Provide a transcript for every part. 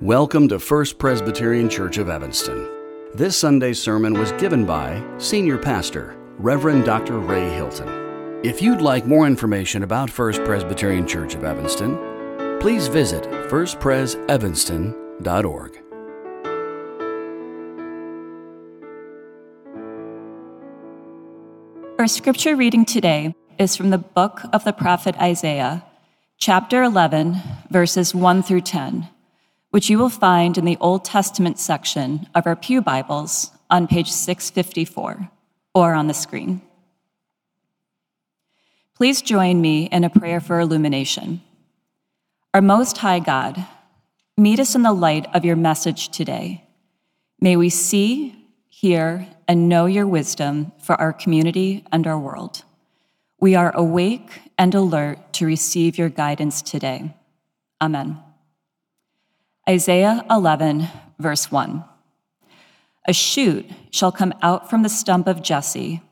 Welcome to First Presbyterian Church of Evanston. This Sunday's sermon was given by Senior Pastor, Reverend Dr. Ray Hylton. If you'd like more information about First Presbyterian Church of Evanston, please visit firstpresevanston.org. Our scripture reading today is from the book of the prophet Isaiah, chapter 11, verses 1 through 10 which you will find in the Old Testament section of our Pew Bibles on page 654 or on the screen. Please join me in a prayer for illumination. Our Most High God, meet us in the light of your message today. May we see, hear, and know your wisdom for our community and our world. We are awake and alert to receive your guidance today. Amen. Isaiah 11, verse 1. A shoot shall come out from the stump of Jesse,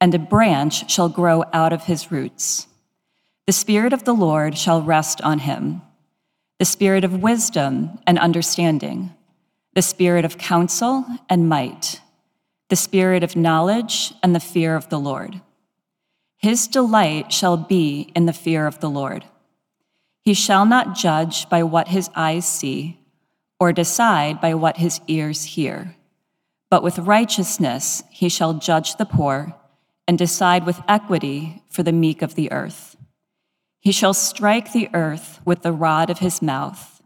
and a branch shall grow out of his roots. The Spirit of the Lord shall rest on him the Spirit of wisdom and understanding, the Spirit of counsel and might, the Spirit of knowledge and the fear of the Lord. His delight shall be in the fear of the Lord. He shall not judge by what his eyes see, or decide by what his ears hear. But with righteousness he shall judge the poor, and decide with equity for the meek of the earth. He shall strike the earth with the rod of his mouth,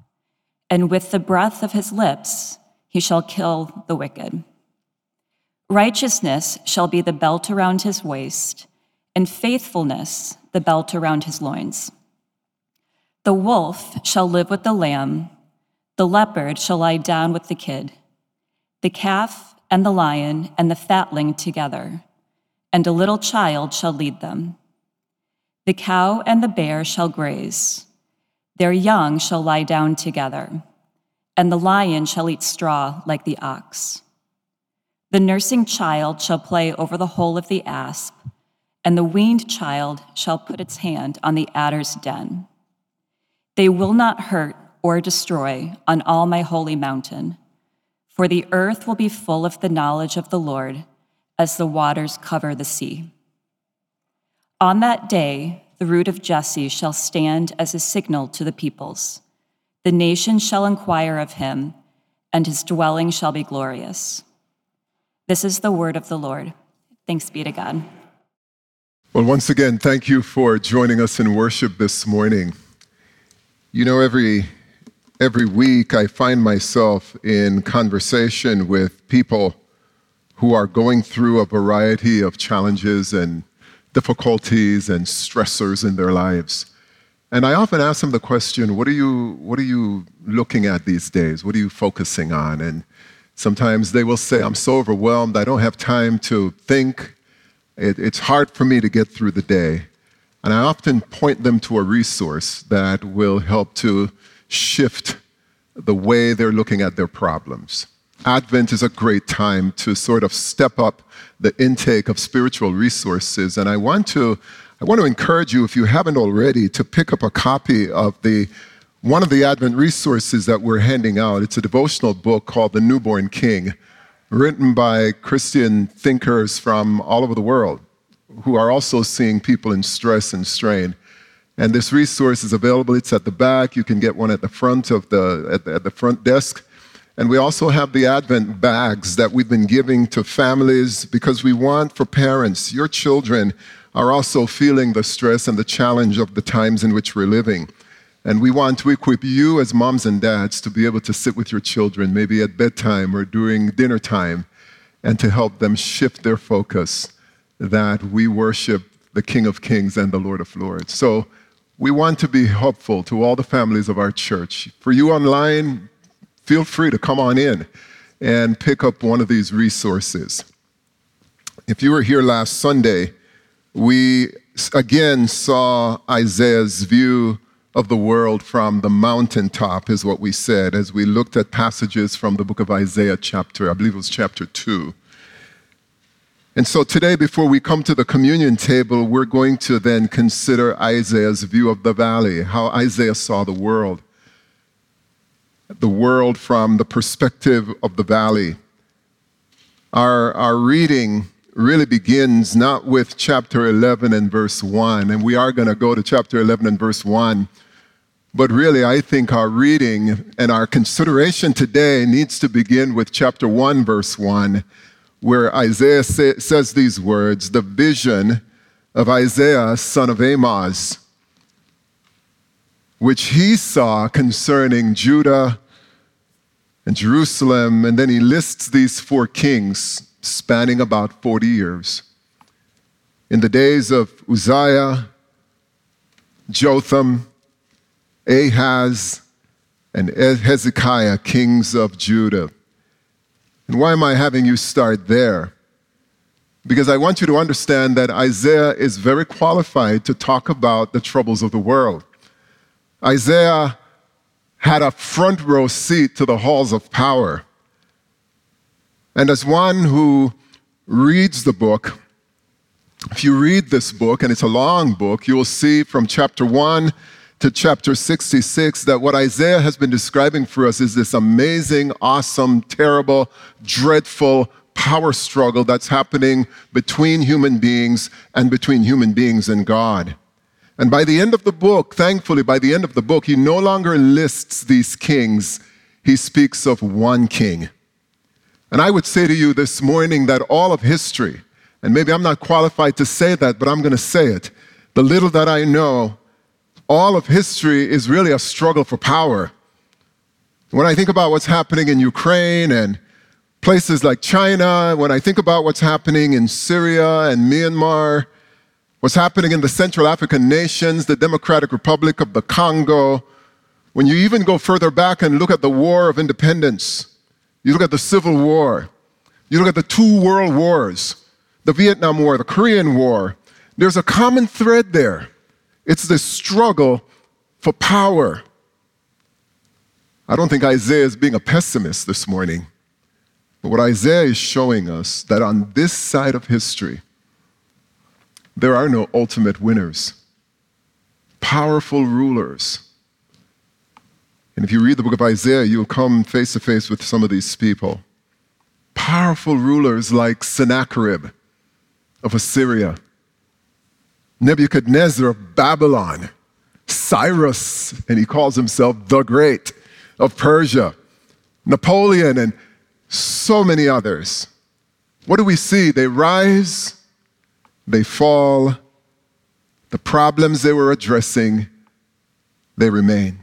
and with the breath of his lips he shall kill the wicked. Righteousness shall be the belt around his waist, and faithfulness the belt around his loins. The wolf shall live with the lamb, the leopard shall lie down with the kid, the calf and the lion and the fatling together, and a little child shall lead them. The cow and the bear shall graze, their young shall lie down together, and the lion shall eat straw like the ox. The nursing child shall play over the hole of the asp, and the weaned child shall put its hand on the adder's den. They will not hurt or destroy on all my holy mountain, for the earth will be full of the knowledge of the Lord as the waters cover the sea. On that day, the root of Jesse shall stand as a signal to the peoples. The nations shall inquire of him, and his dwelling shall be glorious. This is the word of the Lord. Thanks be to God. Well, once again, thank you for joining us in worship this morning. You know, every, every week I find myself in conversation with people who are going through a variety of challenges and difficulties and stressors in their lives. And I often ask them the question, what are you, what are you looking at these days? What are you focusing on? And sometimes they will say, I'm so overwhelmed, I don't have time to think. It, it's hard for me to get through the day. And I often point them to a resource that will help to shift the way they're looking at their problems. Advent is a great time to sort of step up the intake of spiritual resources. And I want to, I want to encourage you, if you haven't already, to pick up a copy of the one of the Advent resources that we're handing out. It's a devotional book called The Newborn King, written by Christian thinkers from all over the world who are also seeing people in stress and strain. And this resource is available. It's at the back. You can get one at the front of the at the, at the front desk. And we also have the Advent bags that we've been giving to families because we want for parents, your children are also feeling the stress and the challenge of the times in which we're living. And we want to equip you as moms and dads to be able to sit with your children, maybe at bedtime or during dinner time, and to help them shift their focus that we worship the King of Kings and the Lord of Lords. So we want to be helpful to all the families of our church. For you online, feel free to come on in and pick up one of these resources. If you were here last Sunday, we again saw Isaiah's view of the world from the mountaintop, is what we said, as we looked at passages from the book of Isaiah, chapter, I believe it was chapter 2. And so today, before we come to the communion table, we're going to then consider Isaiah's view of the valley, how Isaiah saw the world. the world from the perspective of the valley. Our, our reading really begins not with chapter 11 and verse 1, and we are going to go to chapter 11 and verse 1. But really, I think our reading and our consideration today needs to begin with chapter 1, verse 1, where Isaiah say, says these words the vision of Isaiah, son of Amoz, which he saw concerning Judah and Jerusalem. And then he lists these four kings spanning about 40 years. In the days of Uzziah, Jotham, Ahaz, and Hezekiah, kings of Judah. And why am I having you start there? Because I want you to understand that Isaiah is very qualified to talk about the troubles of the world. Isaiah had a front row seat to the halls of power. And as one who reads the book, if you read this book, and it's a long book, you will see from chapter 1 to chapter 66 that what Isaiah has been describing for us is this amazing, awesome, terrible, dreadful power struggle that's happening between human beings and between human beings and God. And by the end of the book, thankfully, by the end of the book, he no longer lists these kings, he speaks of one king. And I would say to you this morning that all of history, and maybe I'm not qualified to say that, but I'm going to say it. The little that I know, all of history is really a struggle for power. When I think about what's happening in Ukraine and places like China, when I think about what's happening in Syria and Myanmar, what's happening in the Central African nations, the Democratic Republic of the Congo, when you even go further back and look at the War of Independence, you look at the Civil War, you look at the two world wars, the Vietnam War, the Korean War, there's a common thread there. It's the struggle for power. I don't think Isaiah is being a pessimist this morning. But what Isaiah is showing us that on this side of history, there are no ultimate winners. Powerful rulers. And if you read the book of Isaiah, you'll come face to face with some of these people. Powerful rulers like Sennacherib of Assyria, Nebuchadnezzar of Babylon, Cyrus, and he calls himself the Great of Persia, Napoleon, and so many others. What do we see? They rise they fall, the problems they were addressing, they remain.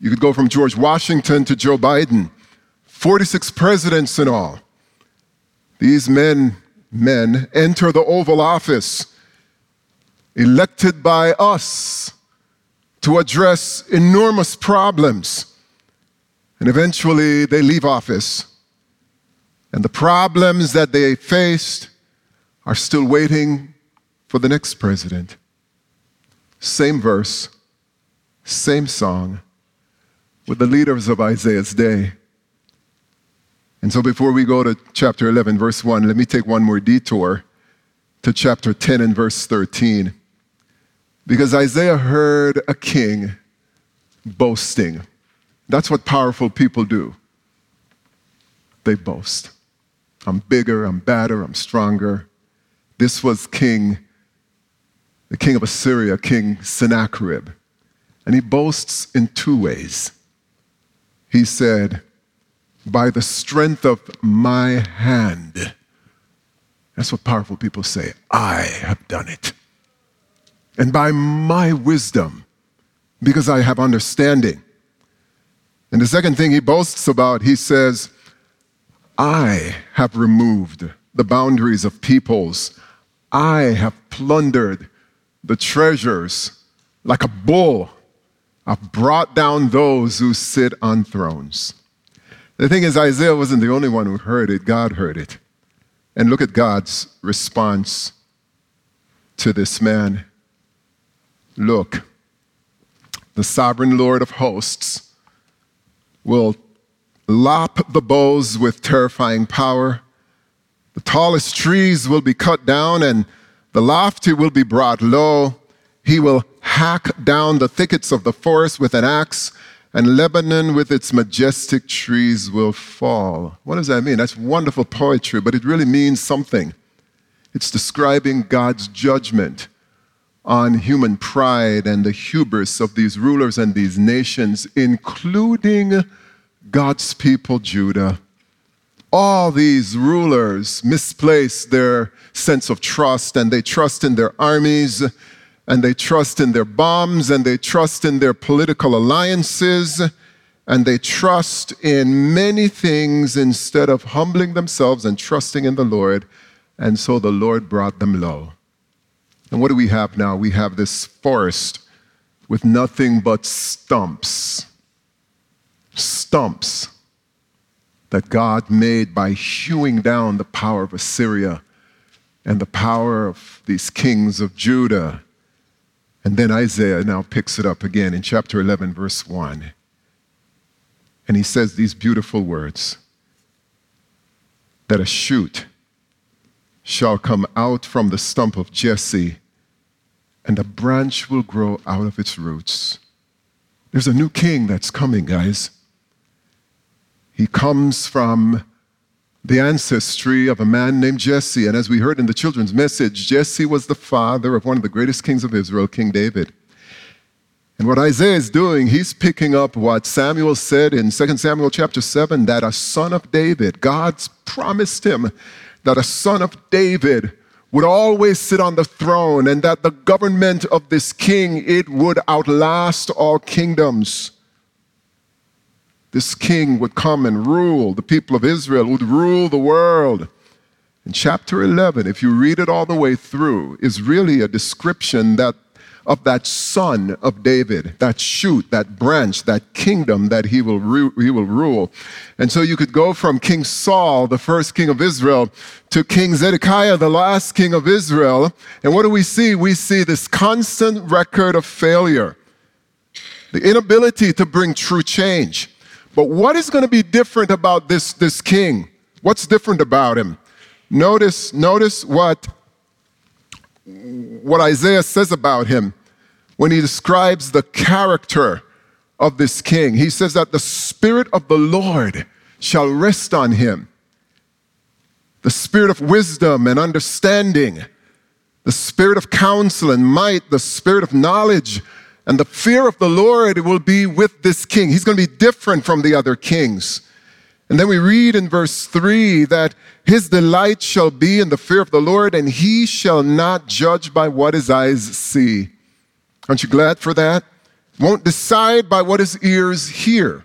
You could go from George Washington to Joe Biden, 46 presidents in all. These men, men enter the Oval Office, elected by us to address enormous problems. And eventually they leave office. And the problems that they faced are still waiting for the next president. Same verse, same song, with the leaders of Isaiah's day. And so before we go to chapter 11, verse 1, let me take one more detour to chapter 10 and verse 13. Because Isaiah heard a king boasting. That's what powerful people do. They boast. I'm bigger, I'm better, I'm stronger. This was King, the king of Assyria, King Sennacherib. And he boasts in two ways. He said, By the strength of my hand, that's what powerful people say, I have done it. And by my wisdom, because I have understanding. And the second thing he boasts about, he says, I have removed the boundaries of peoples I have plundered the treasures like a bull. I've brought down those who sit on thrones. The thing is, Isaiah wasn't the only one who heard it, God heard it. And look at God's response to this man. Look, the sovereign Lord of hosts will lop the boughs with terrifying power the tallest trees will be cut down, and the lofty will be brought low. He will hack down the thickets of the forest with an axe, and Lebanon with its majestic trees will fall. What does that mean? That's wonderful poetry, but it really means something. It's describing God's judgment on human pride and the hubris of these rulers and these nations, including God's people, Judah. All these rulers misplace their sense of trust and they trust in their armies and they trust in their bombs and they trust in their political alliances and they trust in many things instead of humbling themselves and trusting in the Lord. And so the Lord brought them low. And what do we have now? We have this forest with nothing but stumps. Stumps that God made by hewing down the power of Assyria and the power of these kings of Judah and then Isaiah now picks it up again in chapter 11, verse 1. And he says these beautiful words that a shoot shall come out from the stump of Jesse, and a branch will grow out of its roots. There's a new king that's coming, guys. He comes from the ancestry of a man named Jesse. And as we heard in the children's message, Jesse was the father of one of the greatest kings of Israel, King David. And what Isaiah is doing, he's picking up what Samuel said in 2 Samuel chapter 7 that a son of David, God's promised him that a son of David would always sit on the throne and that the government of this king it would outlast all kingdoms this king would come and rule. The people of Israel would rule the world. In chapter 11, if you read it all the way through, is really a description that of that son of David, that shoot, that branch, that kingdom that he will, ru- he will rule. And so you could go from King Saul, the first king of Israel, to King Zedekiah, the last king of Israel. And what do we see? We see this constant record of failure, the inability to bring true change. But what is going to be different about this, this king? What's different about him? Notice, notice what, what Isaiah says about him when he describes the character of this king. He says that the Spirit of the Lord shall rest on him the spirit of wisdom and understanding, the spirit of counsel and might, the spirit of knowledge and the fear of the Lord will be with this king. He's going to be different from the other kings. And then we read in verse 3 that his delight shall be in the fear of the Lord, and he shall not judge by what his eyes see. Aren't you glad for that? Won't decide by what his ears hear,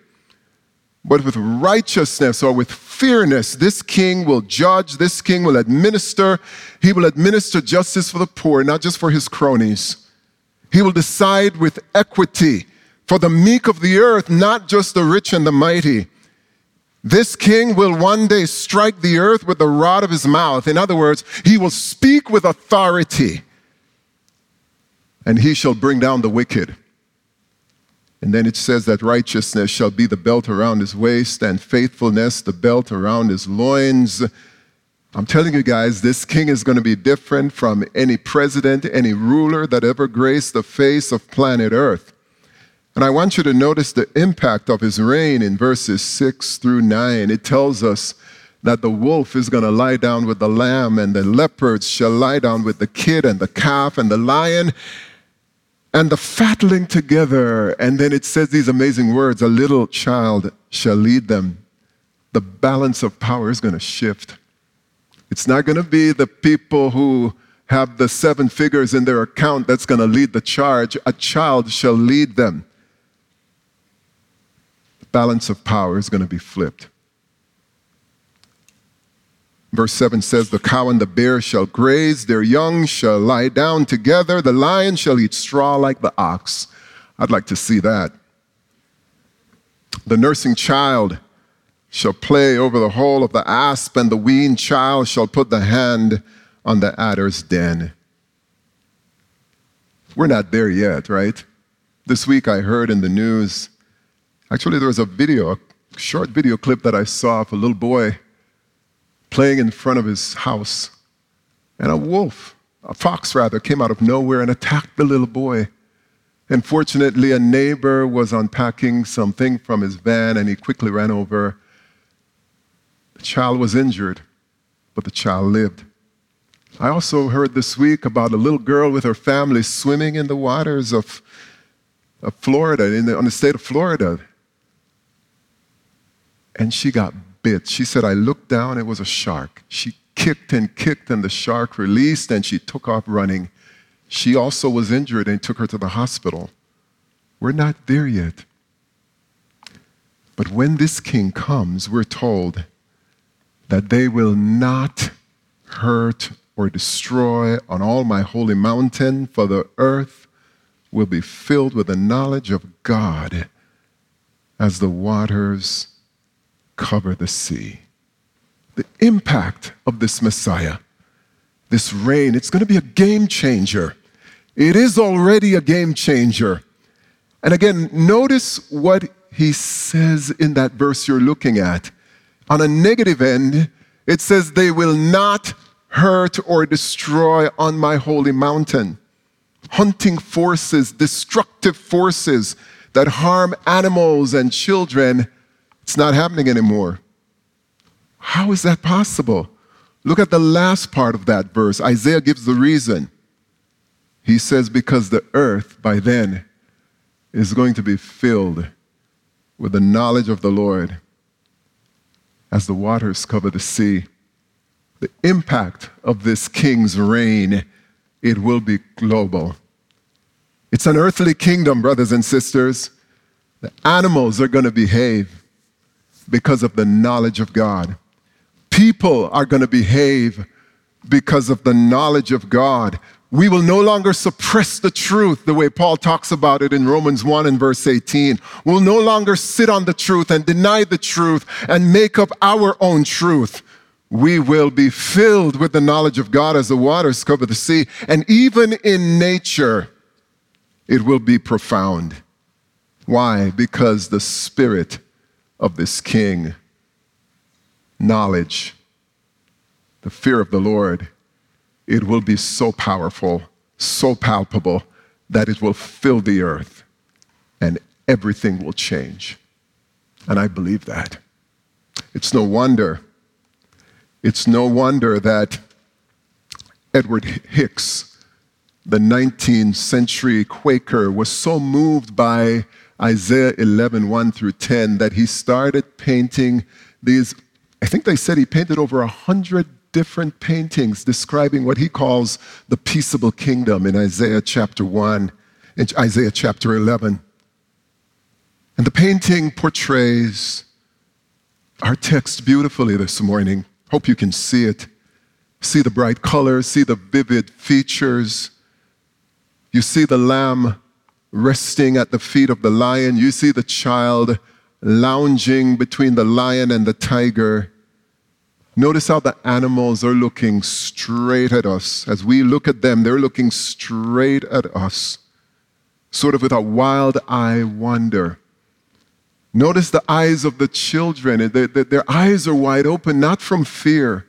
but with righteousness or with fearness, this king will judge, this king will administer. He will administer justice for the poor, not just for his cronies. He will decide with equity for the meek of the earth, not just the rich and the mighty. This king will one day strike the earth with the rod of his mouth. In other words, he will speak with authority and he shall bring down the wicked. And then it says that righteousness shall be the belt around his waist and faithfulness the belt around his loins. I'm telling you guys, this king is going to be different from any president, any ruler that ever graced the face of planet Earth. And I want you to notice the impact of his reign in verses 6 through 9. It tells us that the wolf is going to lie down with the lamb, and the leopards shall lie down with the kid, and the calf, and the lion, and the fatling together. And then it says these amazing words a little child shall lead them. The balance of power is going to shift. It's not going to be the people who have the seven figures in their account that's going to lead the charge. A child shall lead them. The balance of power is going to be flipped. Verse 7 says, The cow and the bear shall graze, their young shall lie down together, the lion shall eat straw like the ox. I'd like to see that. The nursing child shall play over the hole of the asp, and the weaned child shall put the hand on the adder's den. We're not there yet, right? This week I heard in the news, actually, there was a video, a short video clip that I saw of a little boy playing in front of his house, and a wolf, a fox rather, came out of nowhere and attacked the little boy. And fortunately, a neighbor was unpacking something from his van and he quickly ran over. The child was injured, but the child lived. I also heard this week about a little girl with her family swimming in the waters of, of Florida, in the, on the state of Florida. And she got bit. She said, I looked down, it was a shark. She kicked and kicked, and the shark released, and she took off running. She also was injured and took her to the hospital. We're not there yet. But when this king comes, we're told that they will not hurt or destroy on all my holy mountain, for the earth will be filled with the knowledge of God as the waters cover the sea. The impact of this Messiah, this reign, it's going to be a game changer. It is already a game changer. And again, notice what he says in that verse you're looking at. On a negative end, it says, They will not hurt or destroy on my holy mountain. Hunting forces, destructive forces that harm animals and children, it's not happening anymore. How is that possible? Look at the last part of that verse. Isaiah gives the reason. He says, Because the earth by then is going to be filled with the knowledge of the Lord as the waters cover the sea the impact of this king's reign, it will be global. It's an earthly kingdom, brothers and sisters. The animals are going to behave because of the knowledge of God. People are going to behave because of the knowledge of God. We will no longer suppress the truth the way Paul talks about it in Romans 1 and verse 18. We'll no longer sit on the truth and deny the truth and make up our own truth we will be filled with the knowledge of God as the waters cover the sea. And even in nature, it will be profound. Why? Because the spirit of this king, knowledge, the fear of the Lord, it will be so powerful, so palpable, that it will fill the earth and everything will change. And I believe that. It's no wonder it's no wonder that Edward Hicks, the 19th century Quaker, was so moved by Isaiah 11, 1 through 10, that he started painting these. I think they said he painted over a hundred different paintings describing what he calls the peaceable kingdom in Isaiah chapter 1 and Isaiah chapter 11. And the painting portrays our text beautifully this morning. Hope you can see it. See the bright colors, see the vivid features. You see the lamb resting at the feet of the lion. You see the child lounging between the lion and the tiger. Notice how the animals are looking straight at us. As we look at them, they're looking straight at us, sort of with a wild eye wonder. Notice the eyes of the children. Their, their, eyes are wide open, not from fear.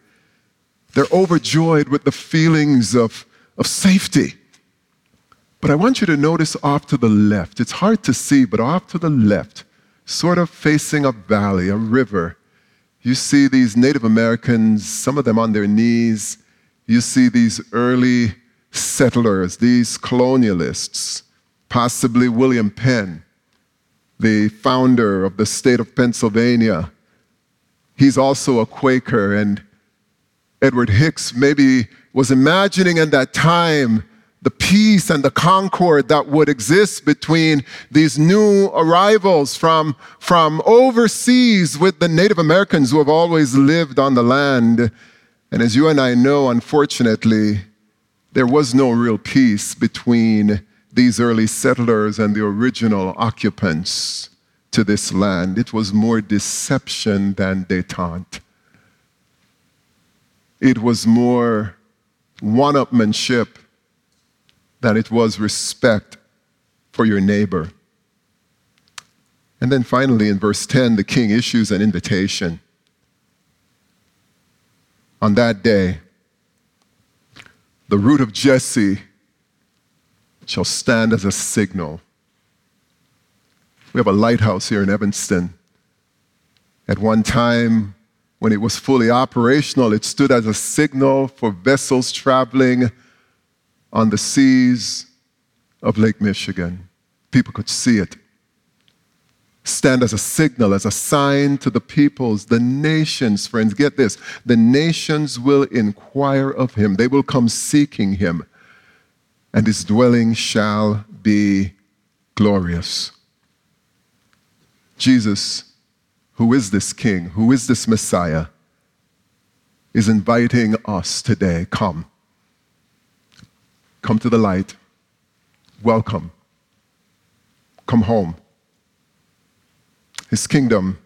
They're overjoyed with the feelings of, of safety. But I want you to notice off to the left. It's hard to see, but off to the left, sort of facing a valley, a river, you see these Native Americans, some of them on their knees. You see these early settlers, these colonialists, possibly William Penn the founder of the state of Pennsylvania. He's also a Quaker, and Edward Hicks maybe was imagining in that time the peace and the concord that would exist between these new arrivals from, from overseas with the Native Americans who have always lived on the land. And as you and I know, unfortunately, there was no real peace between these early settlers and the original occupants to this land. It was more deception than detente. It was more one upmanship than it was respect for your neighbor. And then finally, in verse 10, the king issues an invitation. On that day, the root of Jesse shall stand as a signal We have a lighthouse here in Evanston. At one time, when it was fully operational, it stood as a signal for vessels traveling on the seas of Lake Michigan. People could see it. Stand as a signal, as a sign to the peoples, the nations, friends. Get this the nations will inquire of him, they will come seeking him, and his dwelling shall be glorious. Jesus, who is this King, who is this Messiah, is inviting us today come. Come to the light. Welcome. Come home. His kingdom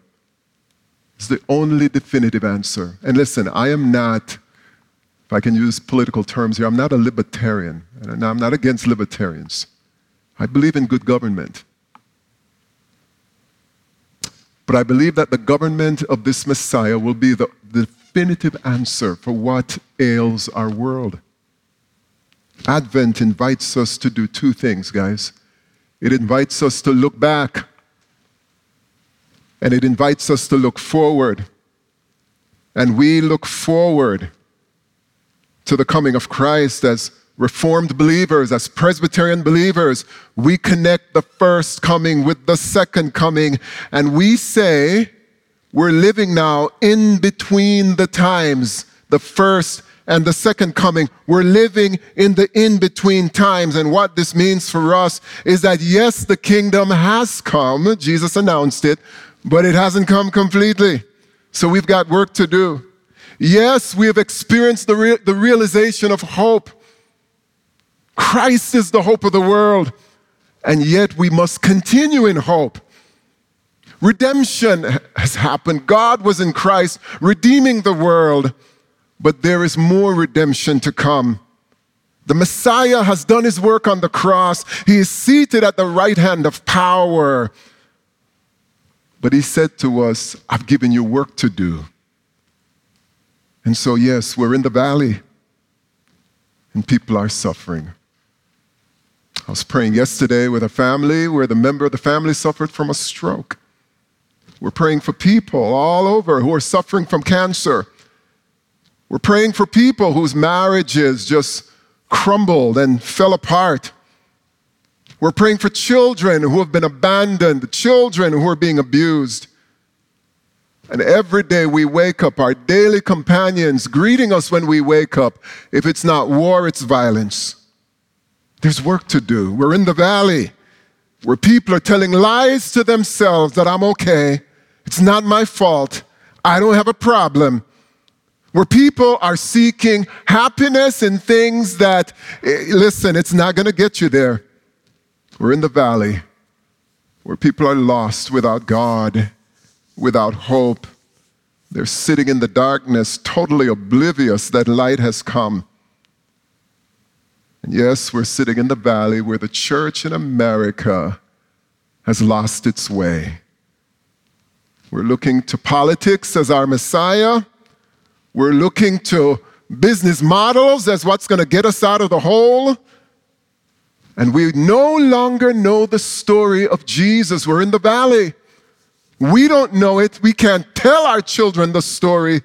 is the only definitive answer. And listen, I am not, if I can use political terms here, I'm not a libertarian. I'm not against libertarians. I believe in good government. But I believe that the government of this Messiah will be the definitive answer for what ails our world. Advent invites us to do two things, guys. It invites us to look back, and it invites us to look forward. And we look forward to the coming of Christ as Reformed believers, as Presbyterian believers. We connect the first coming with the second coming, and we say we're living now in between the times, the first and the second coming. We're living in the in between times. And what this means for us is that yes, the kingdom has come. Jesus announced it, but it hasn't come completely. So we've got work to do. Yes, we have experienced the, re- the realization of hope. Christ is the hope of the world. And yet we must continue in hope. Redemption has happened. God was in Christ redeeming the world but there is more redemption to come. The Messiah has done his work on the cross. He is seated at the right hand of power. But he said to us, I've given you work to do. And so, yes, we're in the valley and people are suffering. I was praying yesterday with a family where the member of the family suffered from a stroke. We're praying for people all over who are suffering from cancer. We're praying for people whose marriages just crumbled and fell apart. We're praying for children who have been abandoned, children who are being abused. And every day we wake up, our daily companions greeting us when we wake up. If it's not war, it's violence. There's work to do. We're in the valley where people are telling lies to themselves that I'm okay. It's not my fault. I don't have a problem where people are seeking happiness in things that, eh, listen, it's not going to get you there. We're in the valley where people are lost without God, without hope. They're sitting in the darkness, totally oblivious that light has come. And yes, we're sitting in the valley where the church in America has lost its way. We're looking to politics as our Messiah we're looking to business models as what's going to get us out of the hole. And we no longer know the story of Jesus. We're in the valley. We don't know it. We can't tell our children the story.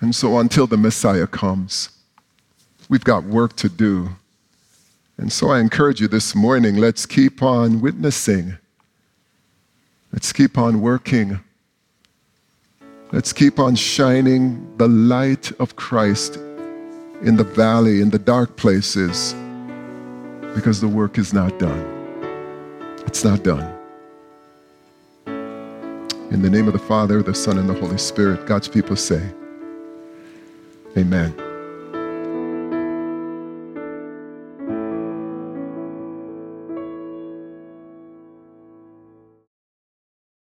And so until the Messiah comes, we've got work to do. And so I encourage you this morning let's keep on witnessing, let's keep on working. Let's keep on shining the light of Christ in the valley, in the dark places, because the work is not done. It's not done. In the name of the Father, the Son, and the Holy Spirit, God's people say, Amen.